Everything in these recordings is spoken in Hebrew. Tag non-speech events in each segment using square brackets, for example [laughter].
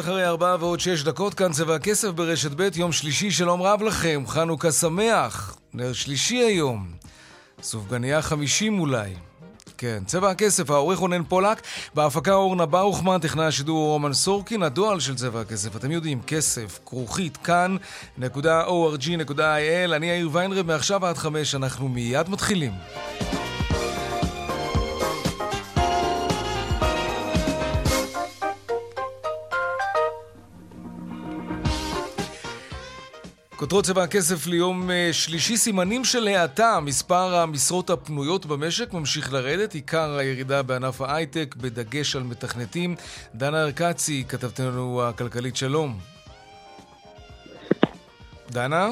אחרי ארבעה ועוד שש דקות, כאן צבע הכסף ברשת ב', יום שלישי, שלום רב לכם, חנוכה שמח, נר שלישי היום, סופגניה חמישים אולי. כן, צבע הכסף, העורך רונן פולק, בהפקה אורנה ברוכמן, טכנאי השידור רומן סורקין, הדואל של צבע הכסף, אתם יודעים, כסף, כרוכית, כאן.org.il, אני יאיר ויינרב, מעכשיו עד חמש, אנחנו מיד מתחילים. כותרות צבע הכסף ליום אה, שלישי, סימנים של האטה, מספר המשרות הפנויות במשק ממשיך לרדת, עיקר הירידה בענף ההייטק, בדגש על מתכנתים. דנה ארקצי, כתבתנו הכלכלית, שלום. דנה?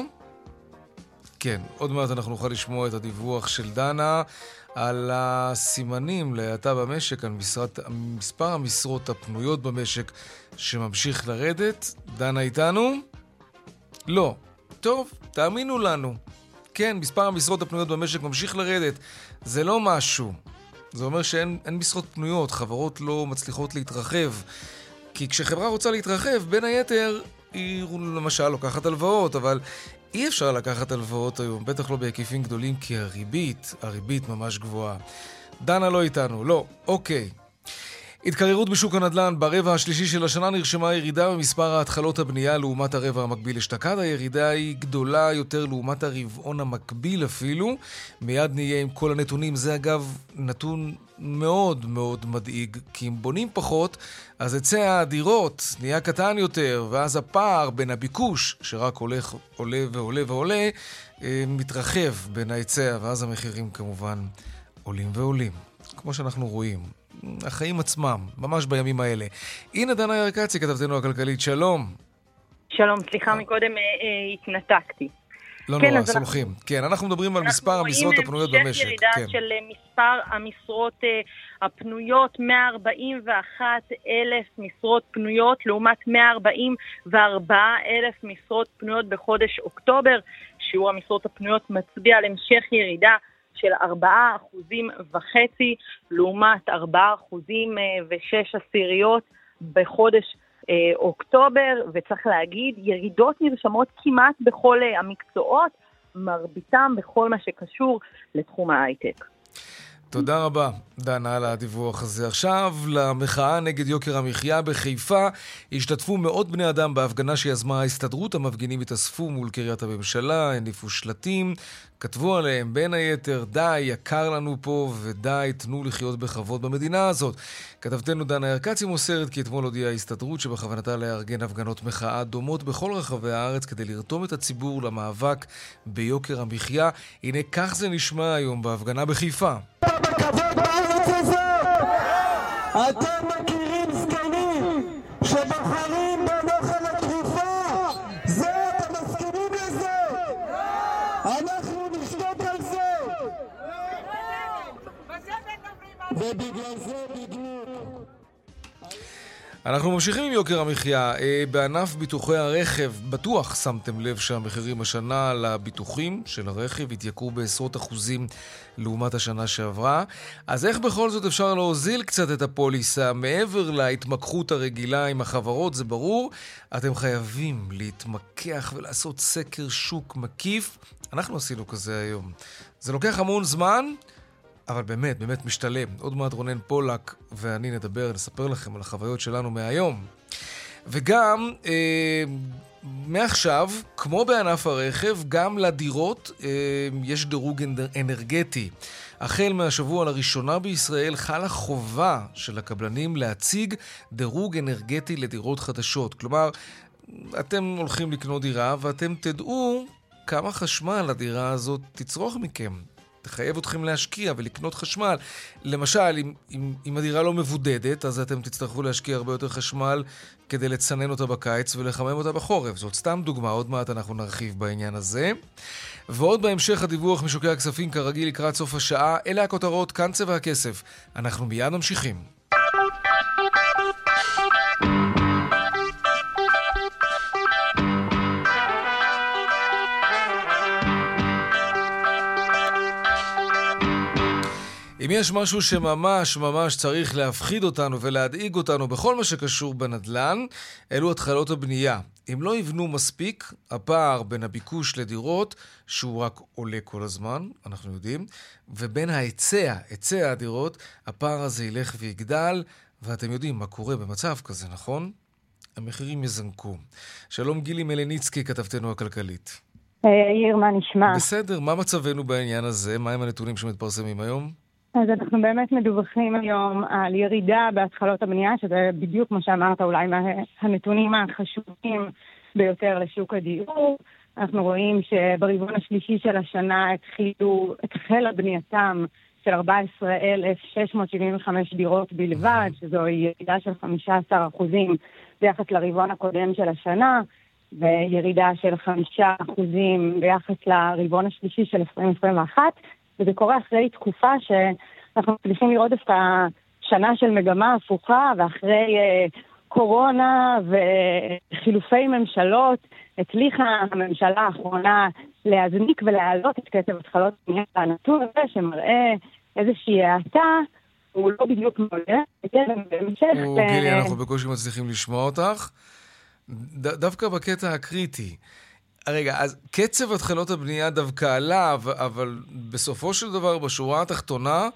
כן, עוד מעט אנחנו נוכל לשמוע את הדיווח של דנה על הסימנים להאטה במשק, על משרת, מספר המשרות הפנויות במשק שממשיך לרדת. דנה איתנו? לא. טוב, תאמינו לנו. כן, מספר המשרות הפנויות במשק ממשיך לרדת. זה לא משהו. זה אומר שאין משרות פנויות, חברות לא מצליחות להתרחב. כי כשחברה רוצה להתרחב, בין היתר, היא למשל לוקחת הלוואות, אבל אי אפשר לקחת הלוואות היום, בטח לא בהיקפים גדולים, כי הריבית, הריבית ממש גבוהה. דנה לא איתנו, לא, אוקיי. התקררות בשוק הנדל"ן ברבע השלישי של השנה נרשמה ירידה במספר ההתחלות הבנייה לעומת הרבע המקביל אשתקד. הירידה היא גדולה יותר לעומת הרבעון המקביל אפילו. מיד נהיה עם כל הנתונים. זה אגב נתון מאוד מאוד מדאיג, כי אם בונים פחות, אז היצע הדירות נהיה קטן יותר, ואז הפער בין הביקוש, שרק הולך, עולה ועולה ועולה, אה, מתרחב בין ההיצע, ואז המחירים כמובן עולים ועולים. כמו שאנחנו רואים, החיים עצמם, ממש בימים האלה. הנה דנה ירקצי, כתבתנו הכלכלית, שלום. שלום, סליחה, מקודם אה, אה, התנתקתי. לא כן, נורא, סומכים. אנחנו... כן, אנחנו מדברים על מספר המשרות הפנויות במשק. אנחנו רואים ירידה כן. של אה, מספר המשרות אה, הפנויות, 141 אלף משרות פנויות, לעומת 144 אלף משרות פנויות בחודש אוקטובר. שיעור המשרות הפנויות מצביע על המשך ירידה של 4 אחוזים וחצי, לעומת 4 אחוזים אה, ושש עשיריות בחודש אה, אוקטובר, וצריך להגיד, ירידות נרשמות כמעט בכל אה, המקצועות, מרביתם בכל מה שקשור לתחום ההייטק. תודה רבה, דנה, על הדיווח הזה. עכשיו, למחאה נגד יוקר המחיה בחיפה השתתפו מאות בני אדם בהפגנה שיזמה ההסתדרות. המפגינים התאספו מול קריית הממשלה, הניפו שלטים, כתבו עליהם בין היתר, די, יקר לנו פה, ודי, תנו לחיות בכבוד במדינה הזאת. כתבתנו דנה ירקצי מוסרת כי אתמול הודיעה ההסתדרות שבכוונתה לארגן הפגנות מחאה דומות בכל רחבי הארץ כדי לרתום את הציבור למאבק ביוקר המחיה. הנה כך זה נשמע היום בהפגנה בחיפה. אתם מכירים זקנים שבוחרים בנוכל התרופה? זה, אתם מסכימים לזה? אנחנו נשתוק על זה! ובגלל זה בדיוק אנחנו ממשיכים עם יוקר המחיה. אה, בענף ביטוחי הרכב, בטוח שמתם לב שהמחירים השנה לביטוחים של הרכב התייקרו בעשרות אחוזים לעומת השנה שעברה. אז איך בכל זאת אפשר להוזיל קצת את הפוליסה מעבר להתמקחות הרגילה עם החברות? זה ברור. אתם חייבים להתמקח ולעשות סקר שוק מקיף. אנחנו עשינו כזה היום. זה לוקח המון זמן. אבל באמת, באמת משתלם. עוד מעט רונן פולק ואני נדבר, נספר לכם על החוויות שלנו מהיום. וגם, אה, מעכשיו, כמו בענף הרכב, גם לדירות אה, יש דירוג אנרגטי. החל מהשבוע לראשונה בישראל חלה חובה של הקבלנים להציג דירוג אנרגטי לדירות חדשות. כלומר, אתם הולכים לקנות דירה ואתם תדעו כמה חשמל הדירה הזאת תצרוך מכם. תחייב אתכם להשקיע ולקנות חשמל. למשל, אם, אם, אם הדירה לא מבודדת, אז אתם תצטרכו להשקיע הרבה יותר חשמל כדי לצנן אותה בקיץ ולחמם אותה בחורף. זאת סתם דוגמה, עוד מעט אנחנו נרחיב בעניין הזה. ועוד בהמשך הדיווח משוקי הכספים, כרגיל לקראת סוף השעה, אלה הכותרות, כאן צבע הכסף. אנחנו מיד ממשיכים. יש משהו שממש ממש צריך להפחיד אותנו ולהדאיג אותנו בכל מה שקשור בנדל"ן, אלו התחלות הבנייה. אם לא יבנו מספיק, הפער בין הביקוש לדירות, שהוא רק עולה כל הזמן, אנחנו יודעים, ובין ההיצע, היצע הדירות, הפער הזה ילך ויגדל, ואתם יודעים מה קורה במצב כזה, נכון? המחירים יזנקו. שלום גילי מלניצקי, כתבתנו הכלכלית. יאיר, מה נשמע? בסדר, מה מצבנו בעניין הזה? מהם הנתונים שמתפרסמים היום? אז אנחנו באמת מדווחים היום על ירידה בהתחלות הבנייה, שזה בדיוק כמו שאמרת, אולי מהנתונים החשובים ביותר לשוק הדיור. אנחנו רואים שברבעון השלישי של השנה התחילו, התחלה בנייתם של 14,675 דירות בלבד, שזו ירידה של 15 אחוזים ביחס לרבעון הקודם של השנה, וירידה של 5 אחוזים ביחס לרבעון השלישי של 2021. וזה קורה אחרי תקופה שאנחנו מצליחים לראות דווקא שנה של מגמה הפוכה, ואחרי uh, קורונה וחילופי ממשלות, הצליחה הממשלה האחרונה להזניק ולהעלות את קצב התחלות בנייה. הנתון הזה שמראה איזושהי האטה, הוא לא בדיוק מעולה. בהמשך... גילי, אנחנו בקושי מצליחים לשמוע אותך. דווקא בקטע הקריטי. רגע, אז קצב התחלות הבנייה דווקא עלה, אבל בסופו של דבר, בשורה התחתונה,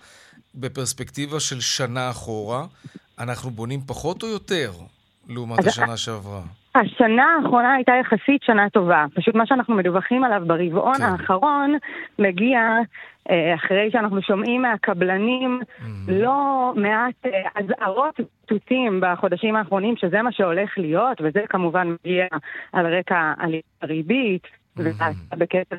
בפרספקטיבה של שנה אחורה, אנחנו בונים פחות או יותר לעומת השנה שעברה? השנה האחרונה הייתה יחסית שנה טובה. פשוט מה שאנחנו מדווחים עליו ברבעון כן. האחרון מגיע אחרי שאנחנו שומעים מהקבלנים mm-hmm. לא מעט אה, אזהרות תותים בחודשים האחרונים שזה מה שהולך להיות, וזה כמובן מגיע על רקע הריבית, mm-hmm. ובקצב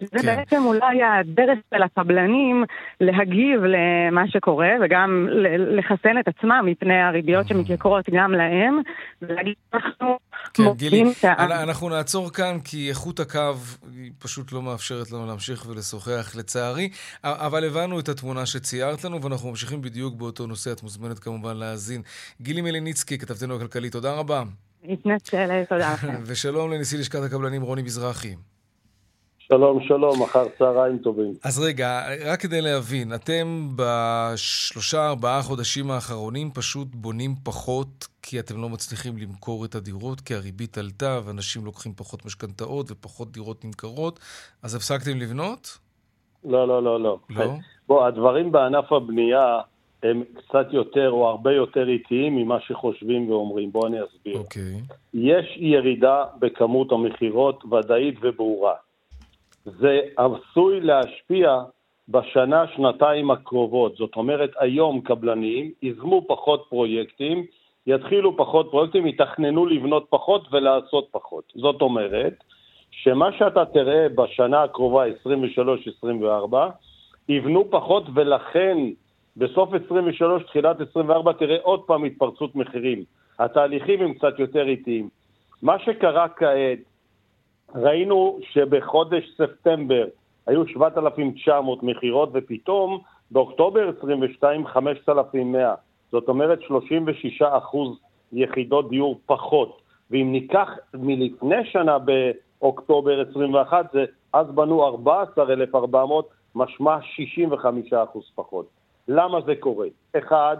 זה כן. בעצם אולי הדרך של הקבלנים להגיב למה שקורה וגם לחסן את עצמם מפני הריביות mm-hmm. שמתייקרות גם להם, ולהגיד אנחנו כן, גילי, אנחנו נעצור כאן כי איכות הקו היא פשוט לא מאפשרת לנו להמשיך ולשוחח לצערי, אבל הבנו את התמונה שציירת לנו ואנחנו ממשיכים בדיוק באותו נושא, את מוזמנת כמובן להאזין. גילי מליניצקי, כתבתנו הכלכלית, תודה רבה. מתנצלת, תודה לכם. [laughs] ושלום לנשיא לשכת הקבלנים רוני מזרחי. שלום, שלום, אחר צהריים טובים. אז רגע, רק כדי להבין, אתם בשלושה, ארבעה חודשים האחרונים פשוט בונים פחות כי אתם לא מצליחים למכור את הדירות, כי הריבית עלתה ואנשים לוקחים פחות משכנתאות ופחות דירות נמכרות, אז הפסקתם לבנות? לא, לא, לא, לא. לא? בוא, הדברים בענף הבנייה הם קצת יותר או הרבה יותר איטיים ממה שחושבים ואומרים. בואו אני אסביר. אוקיי. יש ירידה בכמות המכירות ודאית וברורה. זה עשוי להשפיע בשנה, שנתיים הקרובות. זאת אומרת, היום קבלנים יזמו פחות פרויקטים, יתחילו פחות פרויקטים, יתכננו לבנות פחות ולעשות פחות. זאת אומרת, שמה שאתה תראה בשנה הקרובה, 23-24, יבנו פחות ולכן בסוף 23, תחילת 24, תראה עוד פעם התפרצות מחירים. התהליכים הם קצת יותר איטיים. מה שקרה כעת ראינו שבחודש ספטמבר היו 7,900 מכירות ופתאום באוקטובר 22 5,100. זאת אומרת 36 אחוז יחידות דיור פחות. ואם ניקח מלפני שנה באוקטובר 21, זה, אז בנו 14,400, משמע 65 אחוז פחות. למה זה קורה? אחד,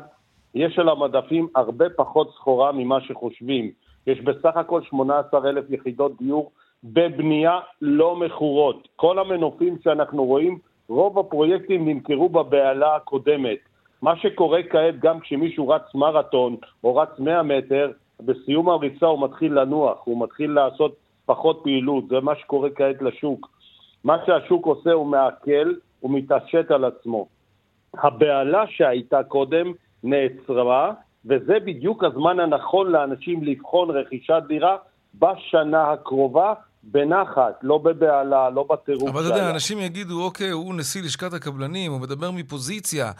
יש על המדפים הרבה פחות סחורה ממה שחושבים. יש בסך הכל 18,000 יחידות דיור בבנייה לא מכורות. כל המנופים שאנחנו רואים, רוב הפרויקטים נמכרו בבהלה הקודמת. מה שקורה כעת, גם כשמישהו רץ מרתון או רץ 100 מטר, בסיום הריצה הוא מתחיל לנוח, הוא מתחיל לעשות פחות פעילות, זה מה שקורה כעת לשוק. מה שהשוק עושה הוא מעכל, הוא מתעשת על עצמו. הבהלה שהייתה קודם נעצרה, וזה בדיוק הזמן הנכון לאנשים לבחון רכישת דירה בשנה הקרובה, בנחת, לא בבהלה, לא בטירוף אבל אתה יודע, אנשים יגידו, אוקיי, הוא נשיא לשכת הקבלנים, הוא מדבר מפוזיציה.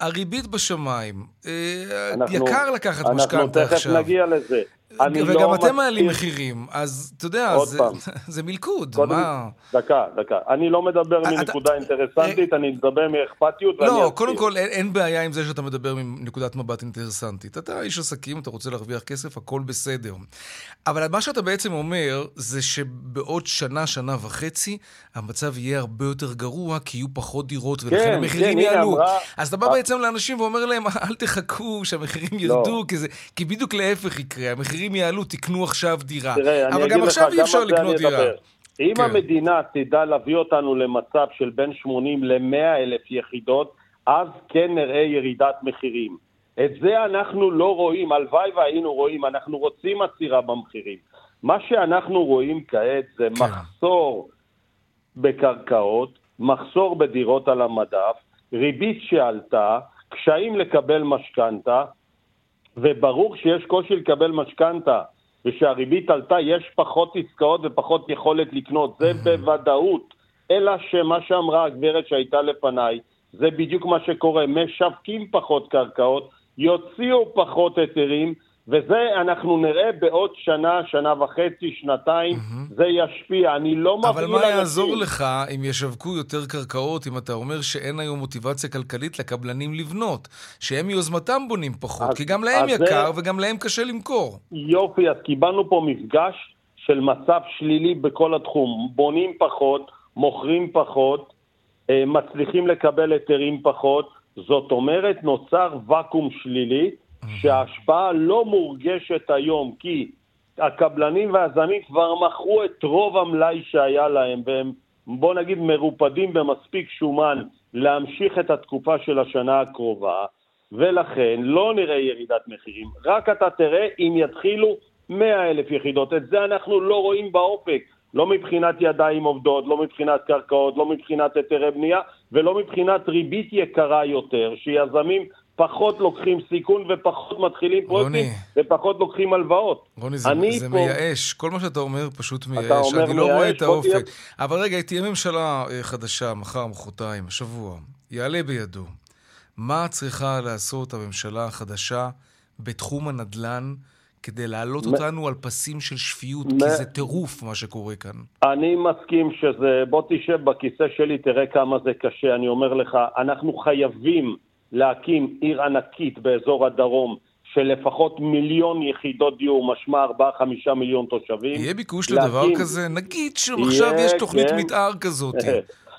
הריבית בשמיים, אה, אנחנו, יקר לקחת משכנתה עכשיו. אנחנו תכף נגיע לזה. וגם לא אתם מעלים מחירים, אז אתה יודע, זה, [laughs] זה מלכוד, קודם, מה... דקה, דקה. אני לא מדבר אתה, מנקודה אתה, אינטרסנטית, אה, אני מדבר מאכפתיות לא, ואני קודם כל, אין, אין בעיה עם זה שאתה מדבר מנקודת מבט אינטרסנטית. אתה איש עסקים, אתה רוצה להרוויח כסף, הכל בסדר. אבל מה שאתה בעצם אומר, זה שבעוד שנה, שנה וחצי, המצב יהיה הרבה יותר גרוע, כי יהיו פחות דירות, ולכן כן, המחירים כן, יעלו. אמרה... אז אתה בא בעצם לאנשים ואומר להם, אל תחכו שהמחירים לא. ירדו, לא. כי, זה, כי בדיוק להפך יקרה. המחירים המחירים יעלו, תקנו עכשיו דירה. תראה, אבל גם עכשיו אי אפשר לקנות דירה. אם כן. המדינה תדע להביא אותנו למצב של בין 80 ל-100 אלף יחידות, אז כן נראה ירידת מחירים. את זה אנחנו לא רואים, הלוואי והיינו רואים, אנחנו רוצים עצירה במחירים. מה שאנחנו רואים כעת זה כן. מחסור בקרקעות, מחסור בדירות על המדף, ריבית שעלתה, קשיים לקבל משכנתה, וברור שיש קושי לקבל משכנתה ושהריבית עלתה, יש פחות עסקאות ופחות יכולת לקנות, זה בוודאות. אלא שמה שאמרה הגברת שהייתה לפניי, זה בדיוק מה שקורה, משווקים פחות קרקעות, יוציאו פחות היתרים, וזה אנחנו נראה בעוד שנה, שנה וחצי, שנתיים, mm-hmm. זה ישפיע. אני לא מפעיל... אבל מה יעזור לך אם ישווקו יותר קרקעות, אם אתה אומר שאין היום מוטיבציה כלכלית לקבלנים לבנות, שהם מיוזמתם בונים פחות, אז, כי גם להם יקר זה... וגם להם קשה למכור. יופי, אז קיבלנו פה מפגש של מצב שלילי בכל התחום. בונים פחות, מוכרים פחות, אה, מצליחים לקבל היתרים פחות, זאת אומרת נוצר ואקום שלילי. שההשפעה לא מורגשת היום, כי הקבלנים והזמים כבר מכרו את רוב המלאי שהיה להם, והם, בוא נגיד, מרופדים במספיק שומן להמשיך את התקופה של השנה הקרובה, ולכן לא נראה ירידת מחירים. רק אתה תראה אם יתחילו 100 אלף יחידות. את זה אנחנו לא רואים באופק. לא מבחינת ידיים עובדות, לא מבחינת קרקעות, לא מבחינת היתרי בנייה ולא מבחינת ריבית יקרה יותר, שיזמים פחות לוקחים סיכון ופחות מתחילים פרויקטים ופחות לוקחים הלוואות. רוני, זה, זה פה... מייאש. כל מה שאתה אומר פשוט מייאש. אתה אומר אני לא רואה את האופק. תהיה... אבל רגע, תהיה ממשלה אה, חדשה, מחר, מחרתיים, השבוע. יעלה בידו. מה צריכה לעשות הממשלה החדשה בתחום הנדל"ן כדי להעלות אותנו על פסים של שפיות, כי זה טירוף מה שקורה כאן. אני מסכים שזה, בוא תשב בכיסא שלי, תראה כמה זה קשה. אני אומר לך, אנחנו חייבים להקים עיר ענקית באזור הדרום של לפחות מיליון יחידות דיור, משמע 4-5 מיליון תושבים. יהיה ביקוש להקים... לדבר כזה? נגיד שעכשיו יש תוכנית כן. מתאר כזאת.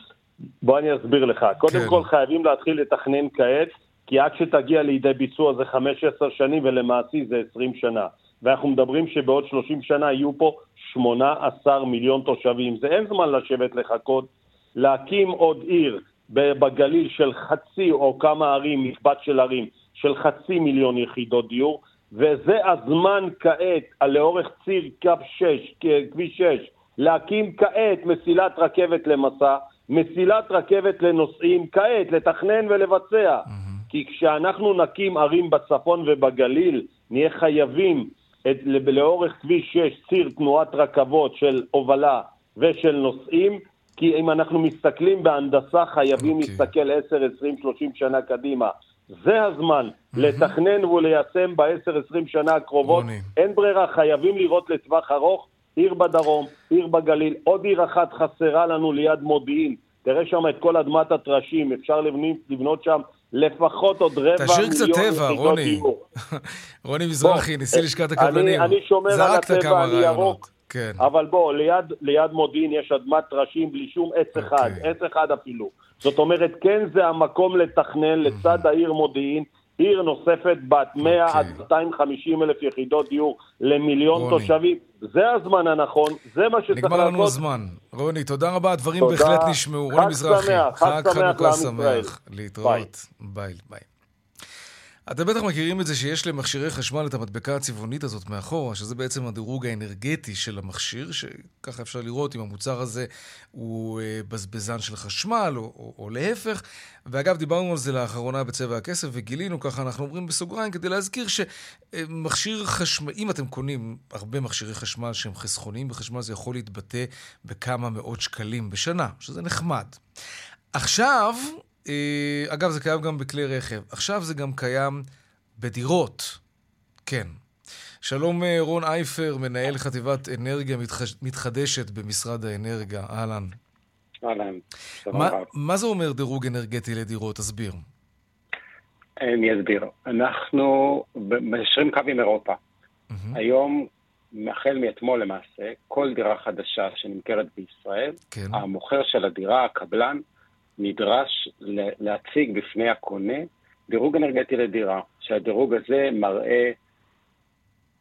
[laughs] בוא אני אסביר לך. קודם כן. כל חייבים להתחיל לתכנן כעת, כי עד שתגיע לידי ביצוע זה 15 שנים ולמעשי זה 20 שנה. ואנחנו מדברים שבעוד 30 שנה יהיו פה 18 מיליון תושבים. זה אין זמן לשבת לחכות. להקים עוד עיר בגליל של חצי או כמה ערים, מקבץ של ערים, של חצי מיליון יחידות דיור, וזה הזמן כעת, לאורך ציר קו 6, כביש 6, להקים כעת מסילת רכבת למסע, מסילת רכבת לנוסעים, כעת לתכנן ולבצע. Mm-hmm. כי כשאנחנו נקים ערים בצפון ובגליל, נהיה חייבים את, לאורך כביש 6 ציר תנועת רכבות של הובלה ושל נוסעים, כי אם אנחנו מסתכלים בהנדסה, חייבים okay. אוקיי. להסתכל 10, 20, 30 שנה קדימה. זה הזמן mm-hmm. לתכנן וליישם ב-10, 20 שנה הקרובות. רוני. אין ברירה, חייבים לראות לטווח ארוך. עיר בדרום, עיר בגליל, עוד עיר אחת חסרה לנו ליד מודיעין. תראה שם את כל אדמת הטרשים, אפשר לבנות, לבנות שם לפחות עוד רבע מיליון יחידות דיור. תשאיר קצת טבע, רוני. [laughs] רוני מזרחי, נשיא לשכת הקבלנים. אני, אני שומר על הטבע, אני ירוק. כן. אבל בוא, ליד, ליד מודיעין יש אדמת טרשים בלי שום עץ okay. אחד, אוקיי. עץ אחד אפילו. זאת אומרת, כן זה המקום לתכנן לצד העיר מודיעין, עיר נוספת בת 100 okay. עד 250 אלף יחידות דיור למיליון רוני. תושבים. זה הזמן הנכון, זה מה שצריך לעשות. נגמר לנו הזמן. רוני, תודה רבה, הדברים תודה. בהחלט נשמעו. רוני מזרחי, חג שמח, חג שמח לעם ישראל. להתראות. ביי. ביי. אתם בטח מכירים את זה שיש למכשירי חשמל את המדבקה הצבעונית הזאת מאחורה, שזה בעצם הדירוג האנרגטי של המכשיר, שככה אפשר לראות אם המוצר הזה הוא אה, בזבזן של חשמל או, או, או להפך. ואגב, דיברנו על זה לאחרונה בצבע הכסף וגילינו, ככה אנחנו אומרים בסוגריים, כדי להזכיר שמכשיר חשמל, אם אתם קונים הרבה מכשירי חשמל שהם חסכוניים בחשמל, זה יכול להתבטא בכמה מאות שקלים בשנה, שזה נחמד. עכשיו, אה, אגב, זה קיים גם בכלי רכב. עכשיו זה גם קיים בדירות. כן. שלום אה, רון אייפר, מנהל חטיבת אנרגיה מתחדשת במשרד האנרגיה. אהלן. אהלן. מה, מה זה אומר דירוג אנרגטי לדירות? תסביר. אני אסביר. אנחנו משרים קו עם אירופה. Mm-hmm. היום, החל מאתמול למעשה, כל דירה חדשה שנמכרת בישראל, כן. המוכר של הדירה, הקבלן, נדרש להציג בפני הקונה דירוג אנרגטי לדירה, שהדירוג הזה מראה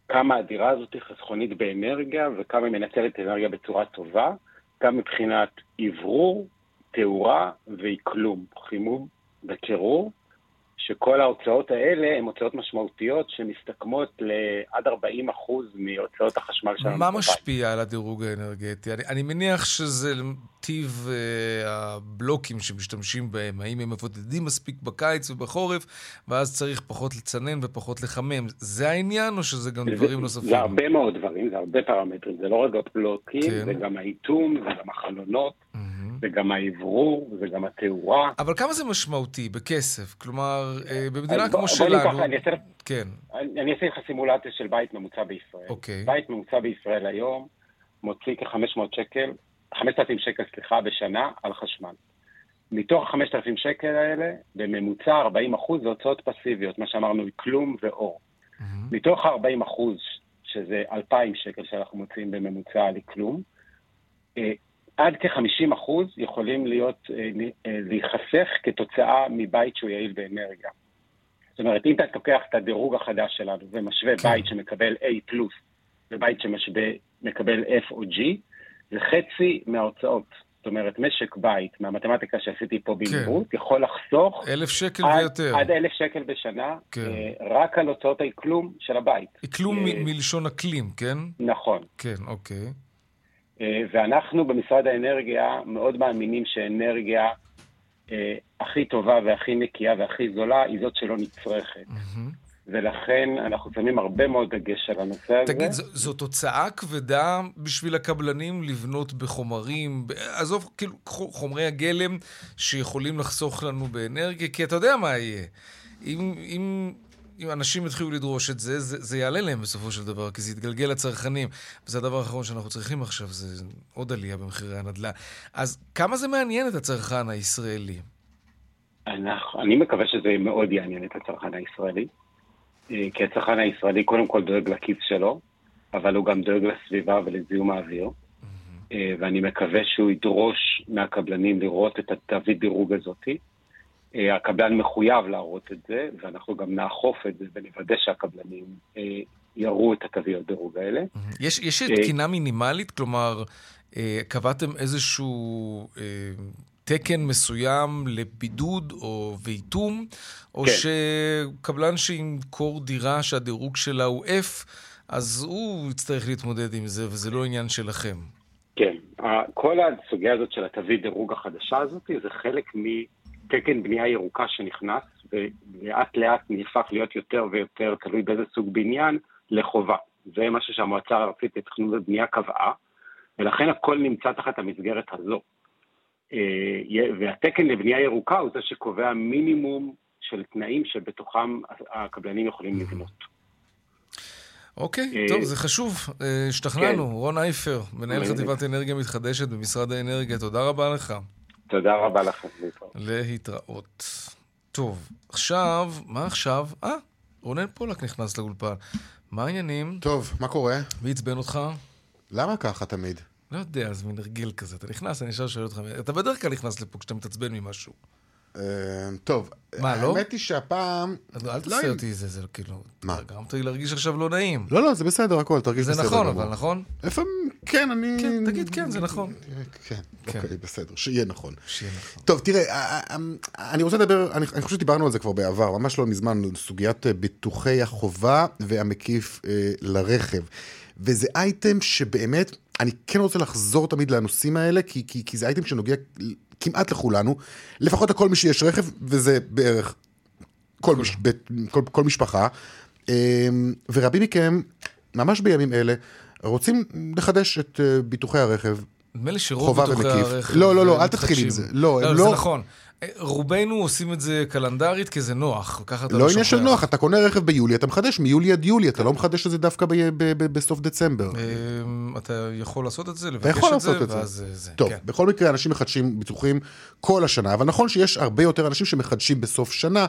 כמה הדירה הזאת היא חסכונית באנרגיה וכמה היא מנצלת אנרגיה בצורה טובה, גם מבחינת אוורור, תאורה ואקלום, חימום וקירור. שכל ההוצאות האלה הן הוצאות משמעותיות שמסתכמות לעד 40 אחוז מהוצאות החשמל שלנו. מה משפיע על הדירוג האנרגטי? אני, אני מניח שזה טיב אה, הבלוקים שמשתמשים בהם. האם הם מבודדים מספיק בקיץ ובחורף, ואז צריך פחות לצנן ופחות לחמם. זה העניין, או שזה גם זה, דברים נוספים? זה הרבה מאוד דברים, זה הרבה פרמטרים. זה לא רק הבלוקים, כן. זה גם האיטום, זה גם החלונות. Mm-hmm. זה גם האוורור, זה גם התאורה. אבל כמה זה משמעותי בכסף? כלומר, אה, במדינה כמו שלנו... אני אעשה, כן. אני, אעשה לך סימולציה של בית ממוצע בישראל. אוקיי. בית ממוצע בישראל היום מוציא כ-500 שקל, 5,000 שקל, סליחה, בשנה על חשמל. מתוך ה-5,000 שקל האלה, בממוצע 40 אחוז זה הוצאות פסיביות, מה שאמרנו, כלום ואור. Mm-hmm. מתוך ה-40 אחוז, שזה 2,000 שקל שאנחנו מוציאים בממוצע על כלום, אה, עד כ-50 אחוז יכולים להיות, אה, אה, להיחסך כתוצאה מבית שהוא יעיל באנרגיה. זאת אומרת, אם אתה לוקח את הדירוג החדש שלנו ומשווה כן. בית שמקבל A פלוס ובית שמקבל F או G, זה חצי מההוצאות. זאת אומרת, משק בית, מהמתמטיקה שעשיתי פה במהירות, כן. יכול לחסוך... אלף שקל עד, ויותר. עד אלף שקל בשנה, כן. אה, רק על הוצאות האקלום של הבית. אקלום מלשון אקלים, כן? נכון. כן, אוקיי. אה, ואנחנו במשרד האנרגיה מאוד מאמינים שאנרגיה אה, הכי טובה והכי נקייה והכי זולה היא זאת שלא נצרכת. Mm-hmm. ולכן אנחנו שמים הרבה מאוד דגש על הנושא הזה. תגיד, זו, תוצאה כבדה בשביל הקבלנים לבנות בחומרים, עזוב, כאילו, חומרי הגלם שיכולים לחסוך לנו באנרגיה, כי אתה יודע מה יהיה. אם, אם אם אנשים יתחילו לדרוש את זה, זה, זה יעלה להם בסופו של דבר, כי זה יתגלגל לצרכנים. וזה הדבר האחרון שאנחנו צריכים עכשיו, זה עוד עלייה במחירי הנדל"ן. אז כמה זה מעניין את הצרכן הישראלי? אנחנו, אני מקווה שזה מאוד יעניין את הצרכן הישראלי. אה, כי הצרכן הישראלי קודם כל דואג לכיס שלו, אבל הוא גם דואג לסביבה ולזיהום האוויר. Mm-hmm. ואני מקווה שהוא ידרוש מהקבלנים לראות את התווית דירוג הזאתי. אה, הקבלן מחויב להראות את זה, ואנחנו גם נאכוף את זה ונוודא שהקבלנים אה, יראו את התוויות דירוג האלה. יש, יש אה, תקינה מינימלית? כלומר, קבעתם איזשהו תקן מסוים לבידוד או ואיתום, או כן. שקבלן שימכור דירה שהדירוג שלה הוא F, אז הוא יצטרך להתמודד עם זה, וזה לא עניין שלכם. כן, כל הסוגיה הזאת של התווית דירוג החדשה הזאת, זה חלק מ... תקן בנייה ירוקה שנכנס, ולאט לאט נהפך להיות יותר ויותר, תלוי באיזה סוג בניין, לחובה. זה משהו שהמועצה הארצית לתכנון ובנייה קבעה, ולכן הכל נמצא תחת המסגרת הזו. אה, והתקן לבנייה ירוקה הוא זה שקובע מינימום של תנאים שבתוכם הקבלנים יכולים לבנות. אוקיי, אה, טוב, זה חשוב. אה, השתכנענו. כן. רון אייפר, מנהל חטיבת אנרגיה מתחדשת במשרד האנרגיה, תודה רבה לך. תודה רבה לכם. להתראות. טוב, עכשיו, מה עכשיו? אה, רונן פולק נכנס לאולפן. מה העניינים? טוב, מה קורה? מי עצבן אותך? למה ככה תמיד? לא יודע, זה מין הרגל כזה. אתה נכנס, אני ישר שואל אותך, אתה בדרך כלל נכנס לפה כשאתה מתעצבן ממשהו. אה, טוב, מה, לא? האמת היא שהפעם... אז אל לא, תעשה אותי זה, זה כאילו... מה? גרמת לי להרגיש עכשיו לא נעים. לא, לא, זה בסדר, הכל, תרגיש זה בסדר. נכון, גמור. אבל נכון? לפעמים, כן, אני... כן, תגיד כן, זה נכון. כן, כן. אוקיי, בסדר, שיהיה נכון. שיהיה נכון. טוב, תראה, אה, אה, אני רוצה לדבר, אני אני חושב שדיברנו על זה כבר בעבר, ממש לא מזמן, סוגיית ביטוחי החובה והמקיף לרכב. וזה אייטם שבאמת, אני כן רוצה לחזור תמיד לנושאים האלה, כי, כי, כי זה אייטם שנוגע כמעט לכולנו, לפחות לכל מי שיש רכב, וזה בערך כל, מש, בית, כל, כל משפחה. אה, ורבים מכם, ממש בימים אלה, רוצים לחדש את אה, ביטוחי הרכב נדמה לי שרוב חובה ביטוחי ומקיף. הרכב... לא, לא, לא, אל תתחיל עם. זה. לא, הם זה לא- נכון. אה, רובנו עושים את זה קלנדרית כי זה נוח, ככה אתה לא לא עניין של. נוח, אתה קונה רכב ביולי, אתה מחדש מיולי עד יולי, אתה לא מחדש את זה דווקא ב- ב- ב- בסוף דצמבר. אה, אתה יכול לעשות את זה, לבקש יכול את זה, זה. ואז אה, זה. טוב, כן. בכל מקרה אנשים מחדשים ביטוחים כל השנה, אבל נכון שיש הרבה יותר אנשים שמחדשים בסוף שנה.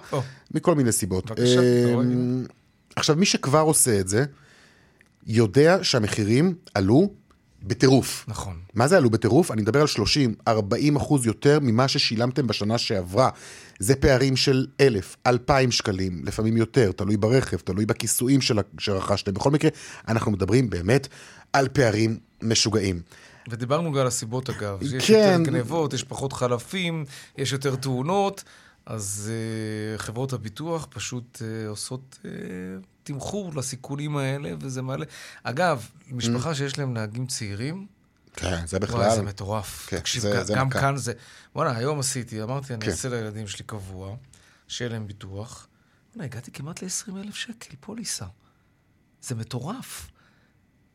מכל מיני סיבות. אמ, עכשיו, מי שכבר עושה את זה, יודע שהמחירים עלו בטירוף. נכון. מה זה עלו בטירוף? אני מדבר על 30-40 אחוז יותר ממה ששילמתם בשנה שעברה. זה פערים של אלף, אלפיים שקלים, לפעמים יותר, תלוי ברכב, תלוי בכיסויים של, שרכשתם. בכל מקרה, אנחנו מדברים באמת על פערים משוגעים. ודיברנו גם על הסיבות אגב. יש כן. יותר גנבות, יש פחות חלפים, יש יותר תאונות, אז uh, חברות הביטוח פשוט uh, עושות uh, תמחור לסיכונים האלה, וזה מעלה. אגב, משפחה שיש להם נהגים צעירים, כן, זה בכלל... וואי, זה מטורף. כן, תקשיב, זה- זה גם מכה. כאן זה... וואלה, היום עשיתי, אמרתי, אני כן. אעשה לילדים שלי קבוע, שיהיה להם ביטוח. וואלה, הגעתי כמעט ל-20 אלף שקל פוליסה. זה מטורף.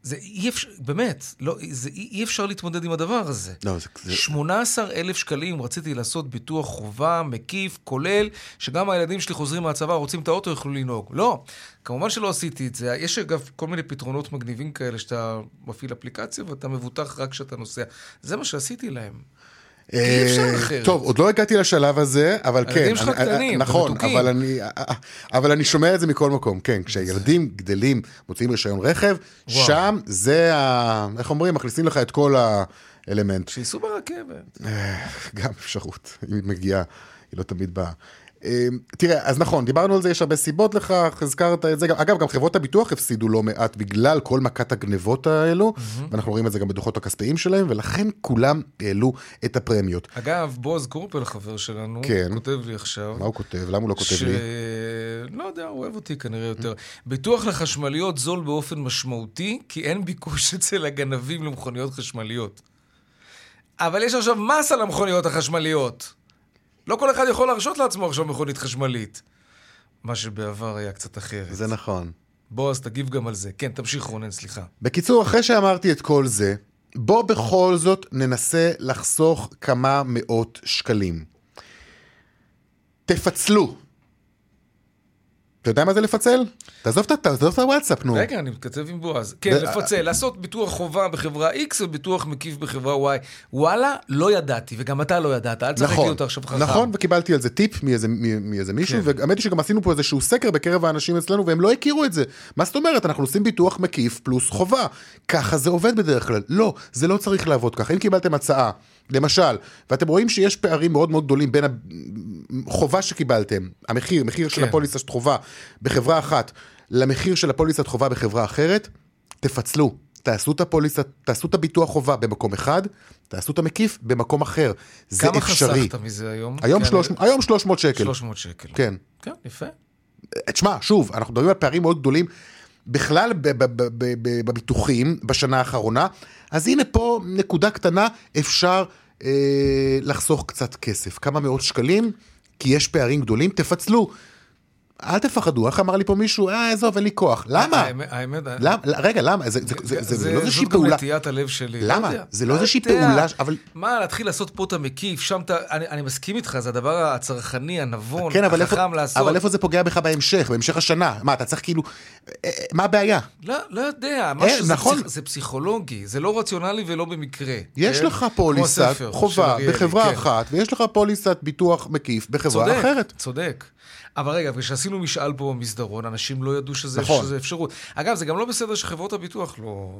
זה אי אפשר, באמת, לא, זה אי, אי אפשר להתמודד עם הדבר הזה. לא, זה... זה... 18 אלף שקלים רציתי לעשות ביטוח חובה, מקיף, כולל, שגם הילדים שלי חוזרים מהצבא, רוצים את האוטו, יוכלו לנהוג. לא, כמובן שלא עשיתי את זה. יש אגב כל מיני פתרונות מגניבים כאלה, שאתה מפעיל אפליקציה ואתה מבוטח רק כשאתה נוסע. זה מה שעשיתי להם. אי אפשר אה, אחרת. טוב, עוד לא הגעתי לשלב הזה, אבל כן. הילדים שלך אני- קטנים, נכון. אבל אני, אבל אני שומע את זה מכל מקום, כן. כשילדים גדלים, מוציאים רישיון רכב, וואו. שם זה ה... איך אומרים? מכניסים לך את כל האלמנט. שייסעו ברכבת. גם אפשרות, אם היא מגיעה, היא לא תמיד באה. אה, תראה, אז נכון, דיברנו על זה, יש הרבה סיבות לכך, הזכרת את זה. אגב, גם חברות הביטוח הפסידו לא מעט בגלל כל מכת הגנבות האלו, ואנחנו רואים את זה גם בדוחות הכספיים שלהם, ולכן כולם העלו את הפרמיות. אגב, בועז קורפל, חבר שלנו, כן. כותב לי עכשיו. מה הוא כותב? למה הוא לא כותב ש... לי? לא יודע, הוא אוהב אותי כנראה יותר. ביטוח לחשמליות זול באופן משמעותי, כי אין ביקוש [laughs] אצל הגנבים למכוניות חשמליות. אבל יש עכשיו מס על המכוניות החשמליות. לא כל אחד יכול להרשות לעצמו עכשיו מכונית חשמלית. מה שבעבר היה קצת אחרת. זה נכון. בועז, תגיב גם על זה. כן, תמשיך רונן, סליחה. בקיצור, אחרי שאמרתי את כל זה, בוא בכל זאת ננסה לחסוך כמה מאות שקלים. תפצלו. אתה יודע מה זה לפצל? תעזוב את הוואטסאפ, נו. רגע, אני מתכתב עם בועז. כן, לפצל, לעשות ביטוח חובה בחברה X וביטוח מקיף בחברה Y. וואלה, לא ידעתי, וגם אתה לא ידעת, אל תשחק לי נכון, אותה עכשיו חכם. נכון, וקיבלתי על זה טיפ מאיזה מישהו, כן. והאמת היא שגם עשינו פה איזשהו סקר בקרב האנשים אצלנו, והם לא הכירו את זה. מה זאת אומרת? אנחנו עושים ביטוח מקיף פלוס חובה. ככה זה עובד בדרך כלל. לא, זה לא צריך לעבוד ככה. אם קיבלתם הצעה, למשל, ואתם רואים שיש פערים מאוד מאוד גדולים בין החובה שקיבלתם, המחיר, מחיר של כן. הפוליסת חובה בחברה אחת, למחיר של הפוליסת חובה בחברה אחרת, תפצלו. תעשו את הפוליסת, תעשו את הביטוח חובה במקום אחד, תעשו את המקיף במקום אחר. זה כמה אפשרי. חסכת מזה היום? היום, כן, 300, היום 300 שקל. 300 שקל. כן. כן, יפה. תשמע, שוב, אנחנו מדברים על פערים מאוד גדולים בכלל בביטוחים בשנה האחרונה, אז הנה פה נקודה קטנה, אפשר אה, לחסוך קצת כסף, כמה מאות שקלים, כי יש פערים גדולים, תפצלו. אל תפחדו, איך אמר לי פה מישהו, אה, עזוב, אין לי כוח. למה? האמת, האמת, למה? רגע, למה? זה, לא איזושהי זאת גם פעולה. נטיית הלב שלי. למה? לא יודע. זה לא לא איזושהי. פעולה, אבל... מה, להתחיל לעשות פה את המקיף, שם אתה... אני, מסכים איתך, זה הדבר הצרכני, הנבון, כן, החכם לעשות. אבל איפה זה פוגע בך בהמשך, בהמשך השנה? מה, אתה צריך כאילו... אה, אה, מה הבעיה? לא, לא יודע, אה, זה, נכון. זה פסיכולוגי, זה לא רציונלי ולא במקרה. יש כן? לך פוליסת חובה בחברה כן. אחת, ויש לך פוליסת ביטוח מקיף בחברה צודק, אחרת. צודק. אבל רגע, כשעשינו עשינו משאל פה במסדרון, אנשים לא ידעו שזה, נכון. שזה אפשרות. אגב, זה גם לא בסדר שחברות הביטוח לא...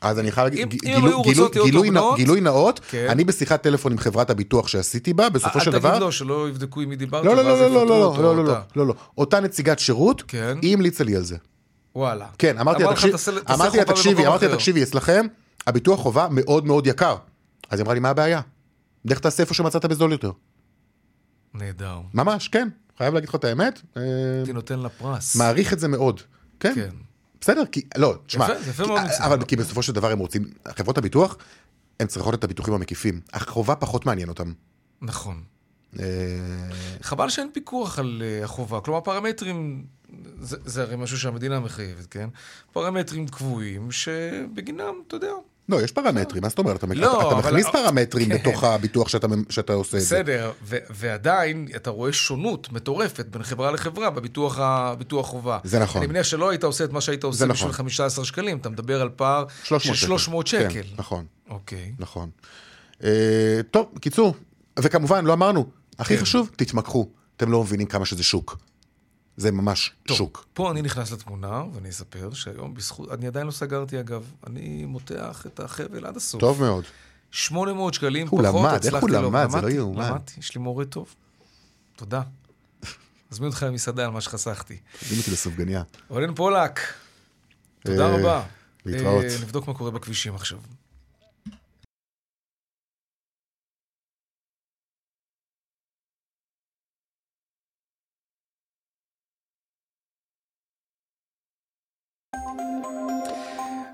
אז אני חייב להגיד, גילו- גילו- גילוי נא- גילוי נאות, כן. אני בשיחת טלפון עם חברת הביטוח שעשיתי בה, בסופו של אל דבר... תגיד לו שלא יבדקו עם מי דיברת, לא, לא, לא, לא, לא, לא, לא, לא. לא, לא, אותה נציגת שירות, כן. היא המליצה לי על זה. וואלה. כן, אמרתי לה, אמר לך, תקשיב- "תעשה- תעשה אמרתי לה, חובה תקשיבי, אמרתי לה, אחר". תקשיבי, אצלכם הביטוח חובה מאוד מאוד יקר. אז היא אמרה לי, מה הבעיה? לך תעשה איפה שמצאת בזול יותר. נהדר. ממש, כן, חייב להגיד לך את האמת, אה, הייתי נותן לה פרס. מעריך את זה מאוד. כן, כן. בסדר, כי, לא, תשמע, יפה, יפה כי- מאוד. אבל כי בסופו של דבר הם רוצים, חברות הביטוח, הן צריכות את הביטוחים המקיפים. החובה פחות מעניין אותם. נכון. אה, חבל שאין פיקוח על אה, החובה. כלומר, פרמטרים, זה, זה הרי משהו שהמדינה מחייבת, כן? פרמטרים קבועים שבגינם, אתה יודע, לא, יש פרמטרים, מה זאת אומרת? אתה לא, מכניס פרמטרים כן. בתוך [laughs] הביטוח שאתה עושה את זה. בסדר, ועדיין אתה רואה שונות מטורפת בין חברה לחברה בביטוח חובה. זה נכון. אני מניח שלא היית עושה את מה שהיית עושה בשביל נכון. 15 שקלים, אתה מדבר על פער 300 של 300 שקל. כן, נכון, אוקיי. נכון. אה, טוב, קיצור, וכמובן, לא אמרנו, הכי כן. חשוב, תתמקחו. אתם לא מבינים כמה שזה שוק. זה ממש טוב, שוק. פה אני נכנס לתמונה, ואני אספר שהיום בזכות, אני עדיין לא סגרתי אגב, אני מותח את החבל עד הסוף. טוב מאוד. 800 שקלים הוא פחות, למד, איך הצלחתי הוא לו- למד? זה לא יאומן. למדתי, יש לי מורה טוב. תודה. אזמין אותך למסעדה על מה שחסכתי. תזמין אותי לסופגניה. רונן פולק, תודה אה, רבה. להתראות. אה, נבדוק מה קורה בכבישים עכשיו.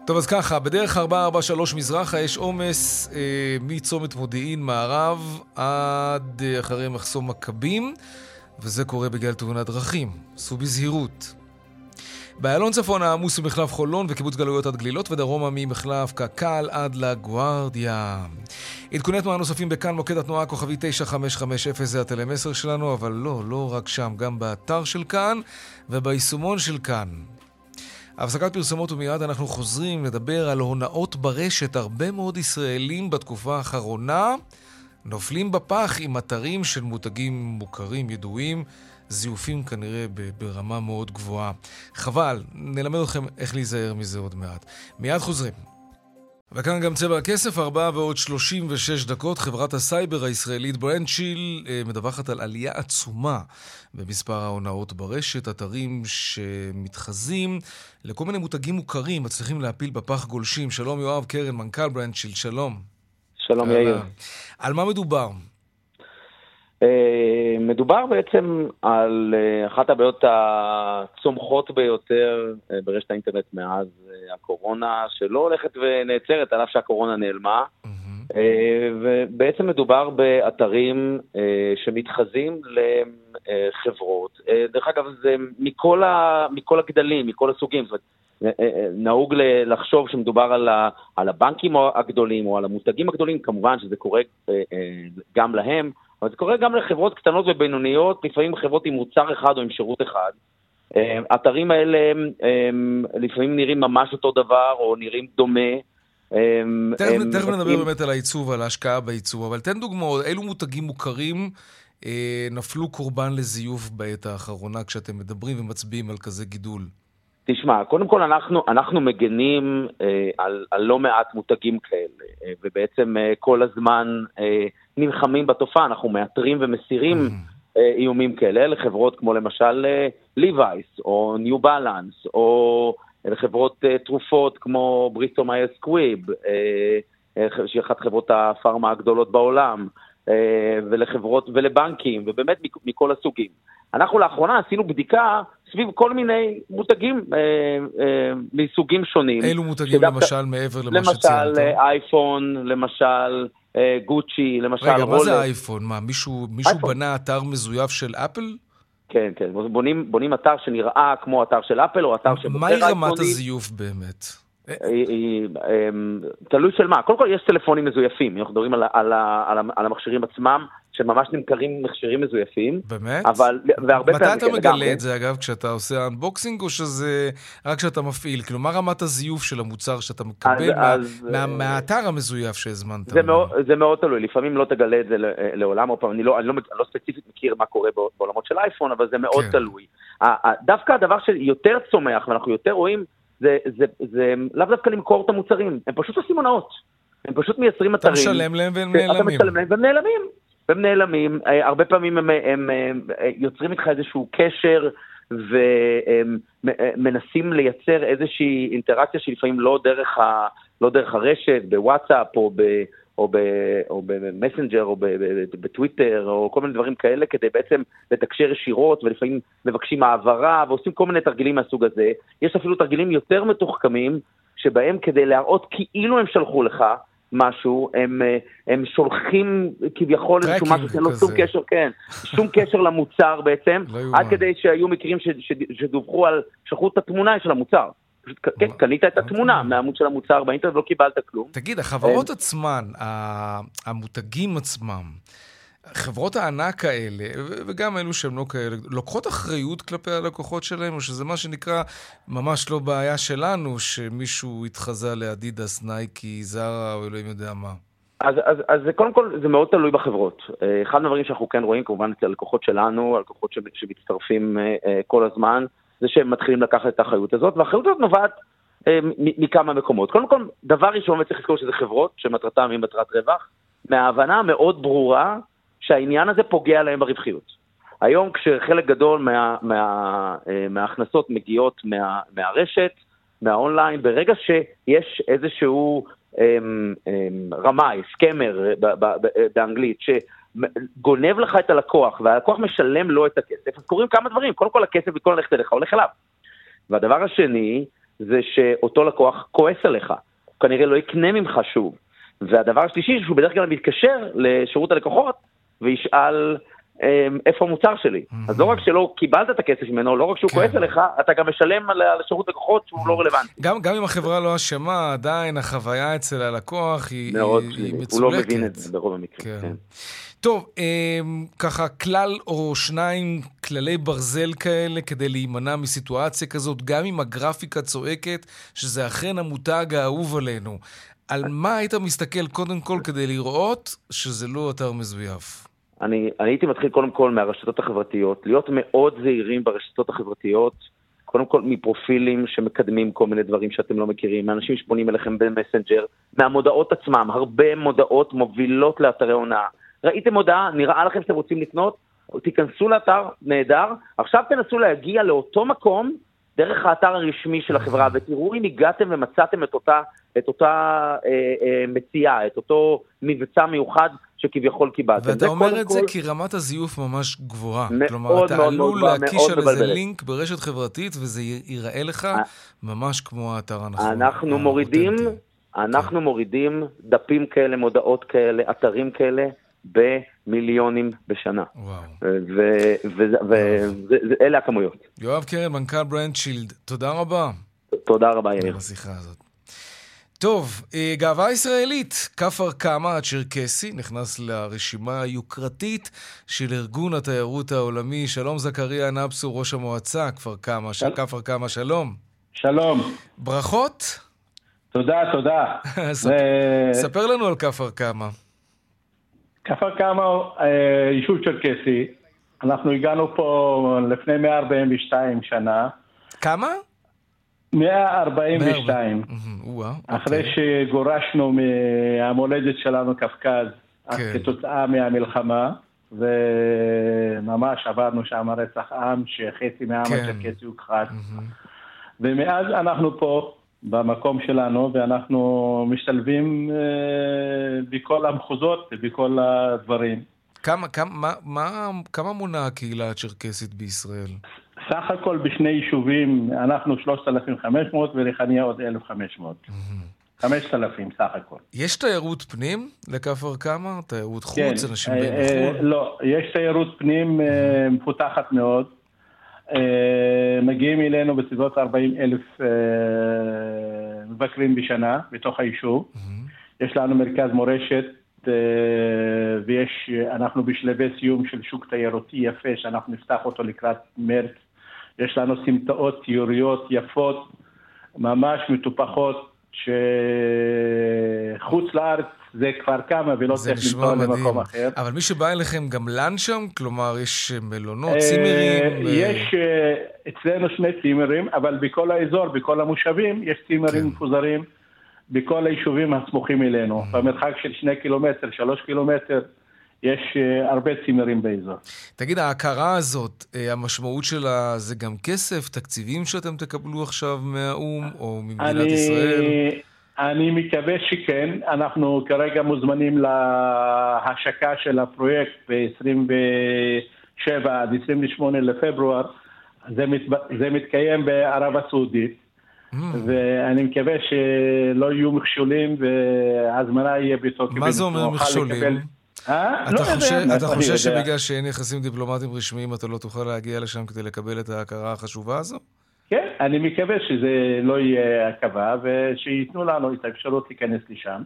טוב, אז ככה, בדרך 443 מזרחה יש עומס אה, מצומת מודיעין מערב עד אה, אחרי מחסום מכבים, וזה קורה בגלל תאונת דרכים. סעו בזהירות. באיילון צפון העמוס ממחלף חולון וקיבוץ גלויות עד גלילות ודרומה ממחלף קק"ל עד לגוארדיה. עדכוני תנועה נוספים בכאן מוקד התנועה הכוכבי 9550 זה הטלמסר שלנו, אבל לא, לא רק שם, גם באתר של כאן וביישומון של כאן. הפסקת פרסומות ומיד אנחנו חוזרים לדבר על הונאות ברשת. הרבה מאוד ישראלים בתקופה האחרונה נופלים בפח עם אתרים של מותגים מוכרים, ידועים, זיופים כנראה ברמה מאוד גבוהה. חבל, נלמד אתכם איך להיזהר מזה עוד מעט. מיד חוזרים. וכאן גם צבע הכסף, ארבעה ועוד 36 דקות. חברת הסייבר הישראלית BrandShield אה, מדווחת על עלייה עצומה במספר ההונאות ברשת, אתרים שמתחזים לכל מיני מותגים מוכרים, מצליחים להפיל בפח גולשים. שלום יואב קרן, מנכ"ל BrandShield, שלום. שלום יאיר. על מה מדובר? אה, מדובר בעצם על אה, אחת הבעיות הצומחות ביותר אה, ברשת האינטרנט מאז הקורונה, שלא הולכת ונעצרת על אף שהקורונה נעלמה. ובעצם מדובר באתרים שמתחזים לחברות. דרך אגב, זה מכל, ה, מכל הגדלים, מכל הסוגים. זאת אומרת, נהוג לחשוב שמדובר על, ה, על הבנקים הגדולים או על המותגים הגדולים, כמובן שזה קורה גם להם, אבל זה קורה גם לחברות קטנות ובינוניות, לפעמים חברות עם מוצר אחד או עם שירות אחד. אה, האתרים האלה הם, לפעמים נראים ממש אותו דבר או נראים דומה. הם- תכף, נדבר באמת על העיצוב ועל ההשקעה בעיצוב, אבל תן דוגמאות, אילו מותגים מוכרים אה, נפלו קורבן לזיוף בעת האחרונה כשאתם מדברים ומצביעים על כזה גידול? תשמע, קודם כל אנחנו, אנחנו מגנים אה, על, על לא מעט מותגים כאלה, אה, ובעצם אה, כל הזמן אה, נלחמים בתופעה, אנחנו מאתרים ומסירים אה, איומים כאלה לחברות כמו למשל אה, ליווייס, או ניו בלנס, או לחברות אה, תרופות כמו בריסטו מאייר סקוויב, אה, אה, שהיא אחת חברות הפארמה הגדולות בעולם, אה, ולחברות ולבנקים, ובאמת מכ- מכל הסוגים. אנחנו לאחרונה עשינו בדיקה סביב כל מיני מותגים אה, אה, מסוגים שונים. אילו מותגים שדווקא- למשל מעבר למה למשל שציינת? אה, אייפון, למשל אה, גוצ'י, למשל רגע, מה זה. אייפון? מה, מישהו, מישהו אייפון. בנה אתר מזויף של אפל? כן, כן, בונים, בונים אתר שנראה כמו אתר של אפל, או אתר שבוחר מהי רמת. הזיוף באמת? אה, היא- אמ, תלוי של מה. קודם כל יש טלפונים מזויפים, אנחנו מדברים על המכשירים עצמם, שממש נמכרים מכשירים מזויפים, באמת? אבל, והרבה מתי אתה כן, מגלה לגמרי. את זה, אגב, כשאתה עושה אנבוקסינג, או שזה רק כשאתה מפעיל? כאילו, מה רמת הזיוף של המוצר שאתה מקבל מה- אז, מה- אה, מהאתר המזויף שהזמנת? זה? מאוד, זה מאוד תלוי, לפעמים לא תגלה את זה ל- לעולם, עוד פעם, אני לא, אני לא, אני לא ספציפית מכיר מה קורה בע- בעולמות של אייפון, אבל זה מאוד כן. תלוי. דווקא הדבר שיותר צומח ואנחנו יותר רואים, זה, זה, זה לאו דווקא למכור את המוצרים, הם פשוט עושים הונאות. הם פשוט מייצרים אתה אתרים. משלם להם והם אתה נעלמים. משלם להם והם נעלמים. והם נעלמים, אה, הרבה פעמים הם, הם, הם אה, יוצרים איתך איזשהו קשר ומנסים לייצר איזושהי אינטראקציה שלפעמים לא דרך, ה, לא דרך הרשת, בוואטסאפ או, ב, או, ב, או במסנג'ר או ב, ב, בטוויטר או כל מיני דברים כאלה, כדי בעצם לתקשר ישירות ולפעמים מבקשים העברה ועושים כל מיני תרגילים מהסוג הזה. יש אפילו תרגילים יותר מתוחכמים, שבהם כדי להראות כאילו הם שלחו לך, משהו, הם, אה, הם שולחים כביכול איזשהו משהו שאין לו שום. קשר, כן, שום קשר למוצר בעצם, לא. עד כדי שהיו מקרים ש, ש, שדווחו על, שלחו את התמונה של המוצר. פשוט, כן, קנית את התמונה מהעמוד של המוצר באינטרנט ולא קיבלת כלום. תגיד, החברות עצמן, ה- המותגים עצמם, חברות הענק האלה, וגם אלו שהן לא כאלה, לוקחות אחריות כלפי הלקוחות שלהם, או שזה מה שנקרא ממש לא בעיה שלנו, שמישהו התחזה לאדידס, נייקי, זרה, או אלוהים יודע מה. אז, אז, אז זה קודם כל, זה מאוד תלוי בחברות. אה, אחד מהדברים שאנחנו כן רואים, כמובן אצל הלקוחות שלנו, הלקוחות שמצטרפים אה, אה, כל הזמן, זה שהם מתחילים לקחת את האחריות הזאת, והאחריות הזאת נובעת מכמה מקומות. קודם כל, דבר ראשון, וצריך לזכור שזה חברות שמטרתן היא מטרת רווח, מההבנה המאוד ברורה שהעניין הזה פוגע להם ברווחיות. היום כשחלק גדול מה, מה, אה, מההכנסות מגיעות מה, מהרשת, מהאונליין, ברגע שיש איזשהו אמ, אמ, רמאי, סקמר ב- ב- ב- באנגלית, שגונב לך את הלקוח והלקוח משלם לו את הכסף, אז קורים כמה דברים. קודם כל הכסף במקום ללכת אליך הולך אליו. והדבר השני זה שאותו לקוח כועס עליך, הוא כנראה לא יקנה ממך שוב. והדבר השלישי שהוא בדרך כלל מתקשר לשירות הלקוחות וישאל אמ, איפה המוצר שלי. אז לא רק שלא קיבלת את הכסף ממנו, לא רק שהוא כן. כועס עליך, אתה גם משלם על על שירות לקוחות שהוא לא רלוונטי. גם, גם אם החברה לא אשמה, עדיין החוויה אצל הלקוח היא, מאוד היא. היא הוא מצולקת. לא מבין את זה ברוב המקרים. כן. כן. טוב, אמ, ככה כלל או שניים כללי ברזל כאלה כדי להימנע מסיטואציה כזאת, גם אם הגרפיקה צועקת שזה אכן המותג האהוב עלינו. על מה היית מסתכל קודם כל כדי לראות שזה לא אתר מזויף? אני, אני הייתי מתחיל קודם כל מהרשתות החברתיות, להיות מאוד זהירים ברשתות החברתיות, קודם כל מפרופילים שמקדמים כל מיני דברים שאתם לא מכירים, מאנשים שפונים אליכם במסנג'ר, מהמודעות עצמם, הרבה מודעות מובילות לאתרי הונאה. ראיתם מודעה, נראה לכם שאתם רוצים לקנות, תיכנסו לאתר, נהדר, עכשיו תנסו להגיע לאותו מקום דרך האתר הרשמי של החברה, ותראו אם הגעתם ומצאתם את אותה, את אותה אה, אה, מציאה, את אותו מבצע מיוחד שכביכול קיבלתם. ואתה זה אומר את זה כל- כי רמת הזיוף ממש גבוהה. מאוד כלומר, אתה מאוד מאוד עלול גבוהה, להקיש מאוד על איזה. לינק ברשת חברתית וזה ייראה לך אה. ממש כמו האתר הנכון. אנחנו מורידים, האותנטי. אנחנו מורידים דפים כאלה, מודעות כאלה, אתרים כאלה, במיליונים בשנה. וואו. ואלה הכמויות. יואב קרן, מנכ"ל ברנדשילד, תודה רבה תודה רבה, יאיר. על השיחה הזאת. טוב, אה, גאווה ישראלית, כפר קמא הצ'רקסי נכנס לרשימה היוקרתית של ארגון התיירות העולמי. שלום זכריה נבסו, ראש המועצה כפר קמא, של כפר קמא, שלום. שלום, ברכות. תודה, תודה. [laughs] ספר לנו על כפר קמא. כפר קמא, אה, יישוב צ'רקסי. אנחנו הגענו פה לפני 142 שנה. כמה? 142. מהמם, וואה, אחרי אוקיי. שגורשנו מהמולדת שלנו, קפקז, כן. כתוצאה מהמלחמה, וממש עברנו שם רצח עם, שחצי מהעם כן. הצ'רקסי הוכחד. ומאז אנחנו פה, במקום שלנו, ואנחנו משתלבים אה, בכל המחוזות ובכל הדברים. כמה, כמה, מה, מה, כמה מונה הקהילה הצ'רקסית בישראל? סך הכל בשני יישובים, אנחנו 3,500 וריחניה עוד 1,500. 5,000 סך הכל. יש תיירות פנים לכפר קמא? תיירות חוץ? כן, אנשים אה, באים אה, מחו"ל? לא, יש תיירות פנים אה, מפותחת מאוד. אה, מגיעים אלינו בסביבות 40 אלף מבקרים בשנה בתוך היישוב. יש לנו מרכז מורשת ויש, אנחנו בשלבי סיום של שוק תיירותי יפה שאנחנו נפתח אותו לקראת מרץ. יש לנו סמטאות ציוריות יפות, ממש מטופחות, שחוץ לארץ זה כבר כמה ולא צריך לנסוע. למקום אחר. אבל מי שבא אליכם גם לן שם? כלומר, יש מלונות, אה, צימרים? אה, יש אה, אצלנו שני צימרים, אבל בכל האזור, בכל המושבים, יש צימרים כן. מפוזרים בכל היישובים הסמוכים אלינו. Mm. במרחק של שני קילומטר, שלוש קילומטר, יש אה, הרבה צימרים באזור. תגיד, ההכרה הזאת, אה, המשמעות שלה זה גם כסף, תקציבים שאתם תקבלו עכשיו מהאו"ם או ממדינת אני, ישראל? אני מקווה שכן, אנחנו כרגע מוזמנים להשקה של הפרויקט ב-27 עד 28 לפברואר, זה, מת, זה מתקיים בערב הסעודית, Mm. ואני מקווה שלא יהיו מכשולים וההזמנה יהיה בתוקף. מה זה אומר מכשולים? לקבל- אה? אתה לא חושב, יודע, אתה יודע. שבגלל שאין יחסים דיפלומטיים רשמיים אתה לא תוכל להגיע לשם כדי לקבל את ההכרה החשובה הזו? כן, אני מקווה שזה לא יהיה עכבה ושייתנו לנו את האפשרות להיכנס לשם.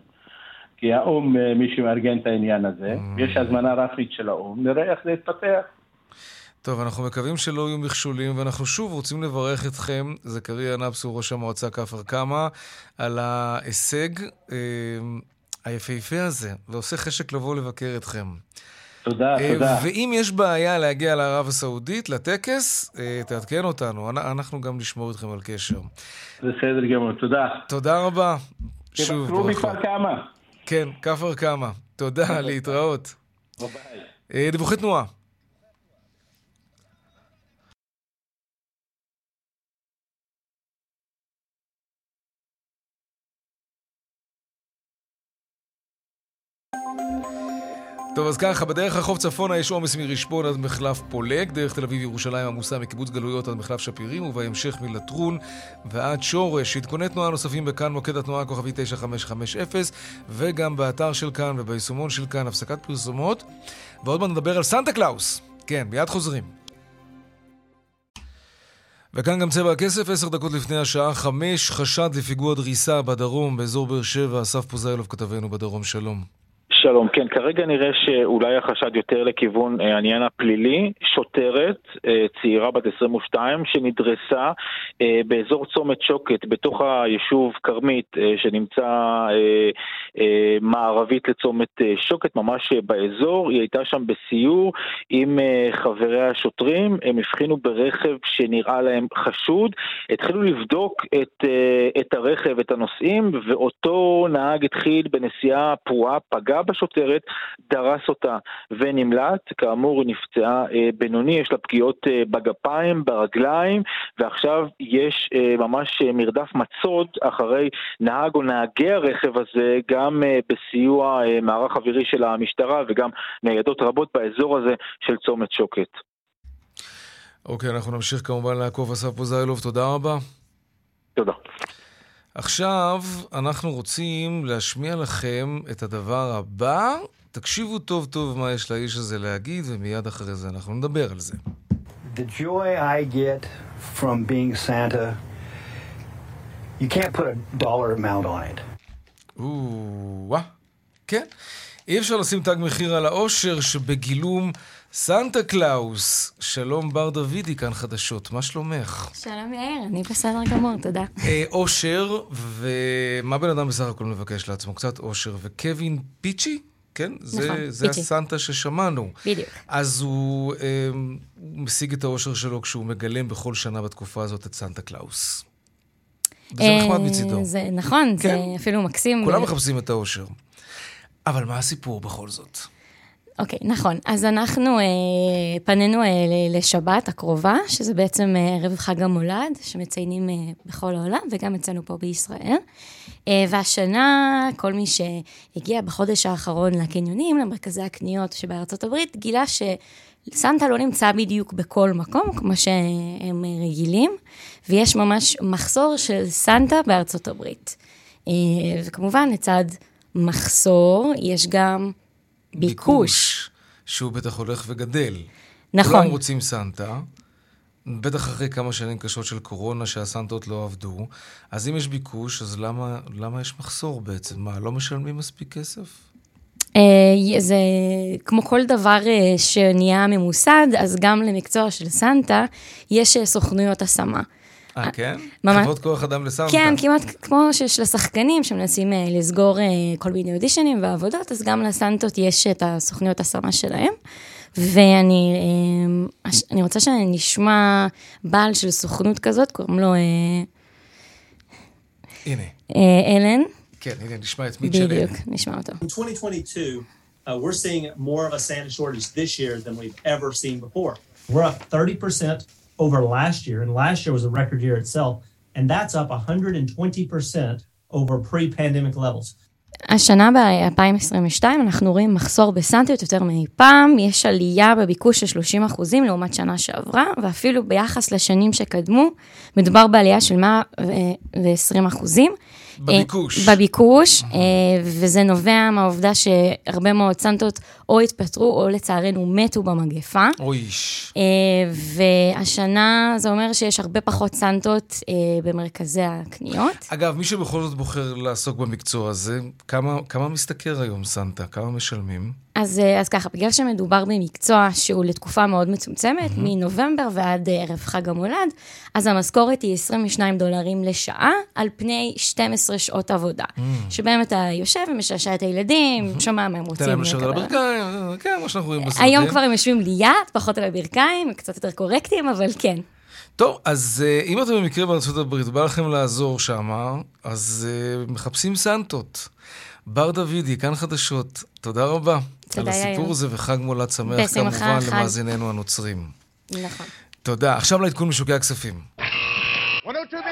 כי האו"ם, אה, מי שמארגן את העניין הזה, Mm. יש הזמנה רפמית של האו"ם, נראה איך זה יתפתח. טוב, אנחנו מקווים שלא יהיו מכשולים, ואנחנו שוב רוצים לברך אתכם, זכריה נבסו, ראש המועצה כפר קמא, על ההישג אה, היפהפה הזה, ועושה חשק לבוא לבקר אתכם. תודה, אה, תודה. ואם יש בעיה להגיע לערב הסעודית, לטקס, אה, תעדכן אותנו, אנ- אנחנו גם נשמור איתכם על קשר. בסדר גמור, תודה. תודה רבה. שוב, תבקרו ברכות. בכפר כמה. כן, כפר קמא. תודה, להתראות. אה, דיווחי תנועה. טוב, אז ככה, בדרך רחוב צפונה יש עומס מרשפון עד מחלף פולג, דרך תל אביב ירושלים עמוסה מקיבוץ גלויות עד מחלף שפירים, ובהמשך מלטרון ועד שורש. עדכוני תנועה נוספים בכאן, מוקד התנועה כוכבי 9550, וגם באתר של כאן וביישומון של כאן, הפסקת פרסומות. ועוד מעט נדבר על סנטה קלאוס. כן, מיד חוזרים. וכאן גם צבע הכסף, עשר דקות לפני השעה חמש, חשד לפיגוע דריסה בדרום, באזור באר שבע, אסף פוזיילוב כתבנו בדרום, שלום. שלום, כן, כרגע נראה שאולי החשד יותר לכיוון אה, העניין הפלילי. שוטרת, אה, צעירה בת 22, שנדרסה אה, באזור צומת שוקת, בתוך היישוב כרמית, אה, שנמצא אה, אה, מערבית לצומת אה, שוקת, ממש אה, באזור. היא הייתה שם בסיור עם אה, חברי השוטרים, הם הבחינו ברכב שנראה להם חשוד, התחילו לבדוק את, אה, את הרכב, את הנוסעים, ואותו נהג התחיל בנסיעה פרועה, פגע בשוטרת, דרס אותה ונמלט. כאמור, היא נפצעה אה, בינוני, יש לה פגיעות אה, בגפיים, ברגליים, ועכשיו יש אה, ממש מרדף מצוד אחרי נהג או נהגי הרכב הזה, גם בסיוע מערך אווירי של המשטרה וגם ניידות רבות באזור הזה של צומת שוקת. אוקיי, אנחנו נמשיך כמובן לעקוב אסף פוזיילוב, תודה רבה. תודה. עכשיו אנחנו רוצים להשמיע לכם את הדבר הבא. תקשיבו טוב טוב מה יש לאיש הזה להגיד, ומיד אחרי זה אנחנו נדבר על זה. The joy I get from being Santa, you can't put a dollar amount on it. או-אה, כן. אי אפשר לשים תג מחיר על האושר שבגילום סנטה קלאוס. שלום בר דוידי, כאן חדשות, מה שלומך? שלום יאיר, אני בסדר גמור, תודה. אה, אושר, ומה בן אדם בסך הכל מבקש לעצמו? קצת אושר. וקווין ספייסי? כן? זה, נכון, זה פיצ'י. הסנטה ששמענו. בדיוק. אז הוא, אה, הוא משיג את האושר שלו כשהוא מגלם בכל שנה בתקופה הזאת את סנטה קלאוס. וזה אה, נחמד מצידו. זה נכון, כן. זה אפילו מקסים. כולם ו- מחפשים את האושר. אבל מה הסיפור בכל זאת? אוקיי, נכון. אז אנחנו אה, פנינו אה, לשבת הקרובה, שזה בעצם אה, ערב חג המולד, שמציינים אה, בכל העולם, וגם אצלנו פה בישראל. אה, והשנה, כל מי שהגיע בחודש האחרון לקניונים, למרכזי הקניות שבארצות הברית, גילה שסנטה לא נמצא בדיוק בכל מקום, כמו שהם אה, רגילים, ויש ממש מחסור של סנטה בארצות הברית. אה, וכמובן, לצד מחסור, יש גם ביקוש. שהוא בטח הולך וגדל. נכון. כולם רוצים סנטה, בטח אחרי כמה שנים קשות של קורונה שהסנטות לא עבדו, אז אם יש ביקוש, אז למה, למה יש מחסור בעצם? מה, לא משלמים מספיק כסף? אה, זה כמו כל דבר אה, שנהיה ממוסד, אז גם למקצוע של סנטה יש אה, סוכנויות השמה. אה, כן? ממש- חברות כוח אדם לסנטה. כן, כמעט כמו שיש לשחקנים שמנסים אה, לסגור אה, כל מיני אודישנים ועבודות, אז גם לסנטות יש את הסוכניות השמה שלהם. ואני אה, אני רוצה שנשמע בעל של סוכנות כזאת, קוראים לו אה, הנה, אה, אלן. כן, הנה, נשמע את מיטשל. בדיוק, נשמע אותו. In 2022, uh, we're seeing more of a Santa shortage this year than we've ever seen before. We're up 30% over last year, and last year was a record year itself, and that's up 120% over pre-pandemic levels. השנה ב-2022 אנחנו רואים מחסור בסנטיות יותר מאי פעם, יש עלייה בביקוש של 30 אחוזים לעומת שנה שעברה, ואפילו ביחס לשנים שקדמו, מדובר בעלייה של 120 אחוזים. בביקוש. אה, בביקוש, אה, וזה נובע מהעובדה שהרבה מאוד סנטות או התפטרו או לצערנו מתו במגפה. אויש. אה, והשנה זה אומר שיש הרבה פחות סנטות במרכזי הקניות. אגב, מי שבכל זאת בוחר לעסוק במקצוע הזה, כמה, כמה משתכר היום סנטה? כמה משלמים? אז, אז ככה, בגלל שמדובר במקצוע שהוא לתקופה מאוד מצומצמת, mm-hmm. מנובמבר ועד ערב חג המולד, אז המשכורת היא 22 דולרים לשעה על פני 12 שעות עבודה. Mm-hmm. שבהם אתה יושב ומשעשע את הילדים, mm-hmm. שומע מה הם תן רוצים להם לשבת על הברכיים, כן, מה שאנחנו רואים בסרטים. היום כבר הם יושבים ליד, פחות על הברכיים, קצת יותר קורקטים, אבל כן. טוב, אז אה, אם אתם במקרה בארצות הברית, בא לכם לעזור שם, אז אה, מחפשים סנטות. בר דוידי, כאן חדשות, תודה רבה. תודה, על הסיפור. הזה וחג מולד שמח כמובן חג. למאזיננו הנוצרים. נכון. תודה. עכשיו לעדכון משוקי הכספים. 102 bid for 108.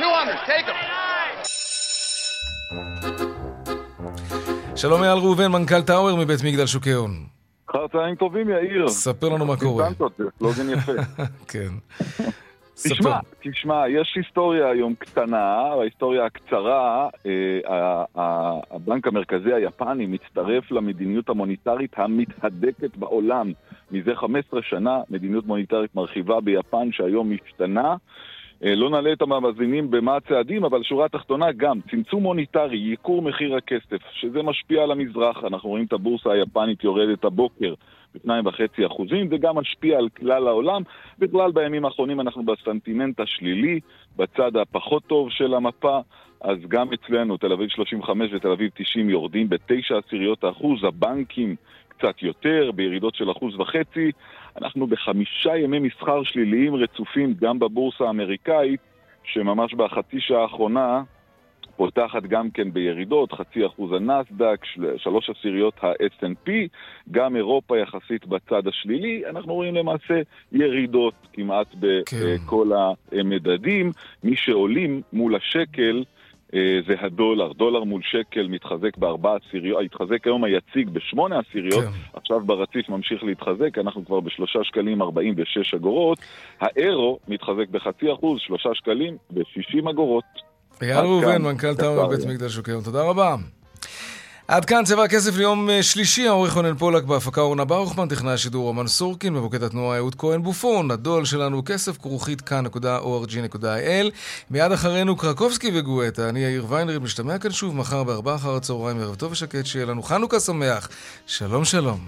200, take them. שלום אייל ראובן, מנכ"ל טאוור מבית מגדל שוקי הון. אחר צהריים טובים, יאיר. ספר לנו מה קורה. סלוגן יפה. [laughs] כן. תשמע, תשמע, יש היסטוריה היום קטנה, ההיסטוריה הקצרה, אה, הבנק המרכזי היפני מצטרף למדיניות המוניטרית המתהדקת בעולם. מזה 15 שנה, מדיניות מוניטרית מרחיבה ביפן שהיום משתנה. אה, לא נעלה את המאזינים במה הצעדים, אבל שורה התחתונה גם, צמצום מוניטרי, ייקור מחיר הכסף, שזה משפיע על המזרח. אנחנו רואים את הבורסה היפנית יורדת הבוקר ב-2.5 אחוזים, זה גם משפיע על כלל העולם. בכלל בימים האחרונים אנחנו בסנטימנט השלילי, בצד הפחות טוב של המפה. אז גם אצלנו, תל אביב 35 ותל אביב 90 יורדים בתשע עשיריות האחוז, הבנקים קצת יותר, בירידות של אחוז וחצי. אנחנו בחמישה ימי מסחר שליליים רצופים גם בבורסה האמריקאית, שממש בחצי שעה האחרונה פותחת גם כן בירידות, חצי אחוז הנסדק, של- שלוש עשיריות ה-S&P, גם אירופה יחסית בצד השלילי. אנחנו רואים למעשה ירידות כמעט בכל המדדים. מי שעולים מול השקל זה הדולר. דולר מול שקל מתחזק בארבע עשיריות, התחזק היום היציג בשמונה עשיריות, כן. עכשיו ברציף ממשיך להתחזק, אנחנו כבר בשלושה שקלים ארבעים ושש אגורות. האירו מתחזק בחצי אחוז, שלושה שקלים ושישים אגורות. אייל ראובן, מנכ"ל טאוור בית שוקי הון, תודה רבה. עד כאן צבע הכסף ליום אה, שלישי, העורך רונן פולק בהפקה אורנה ברוכמן, טכנאי השידור רומן סורקין, במוקד התנועה אהוד כהן בופון, הדואל שלנו כסף כרוכית כאן.org.il. מיד אחרינו קרקובסקי וגואטה, אני יאיר ויינריב, משתמע כאן שוב מחר בארבעה אחר הצהריים, ערב טוב ושקט, שיהיה לנו חנוכה שמח. שלום שלום.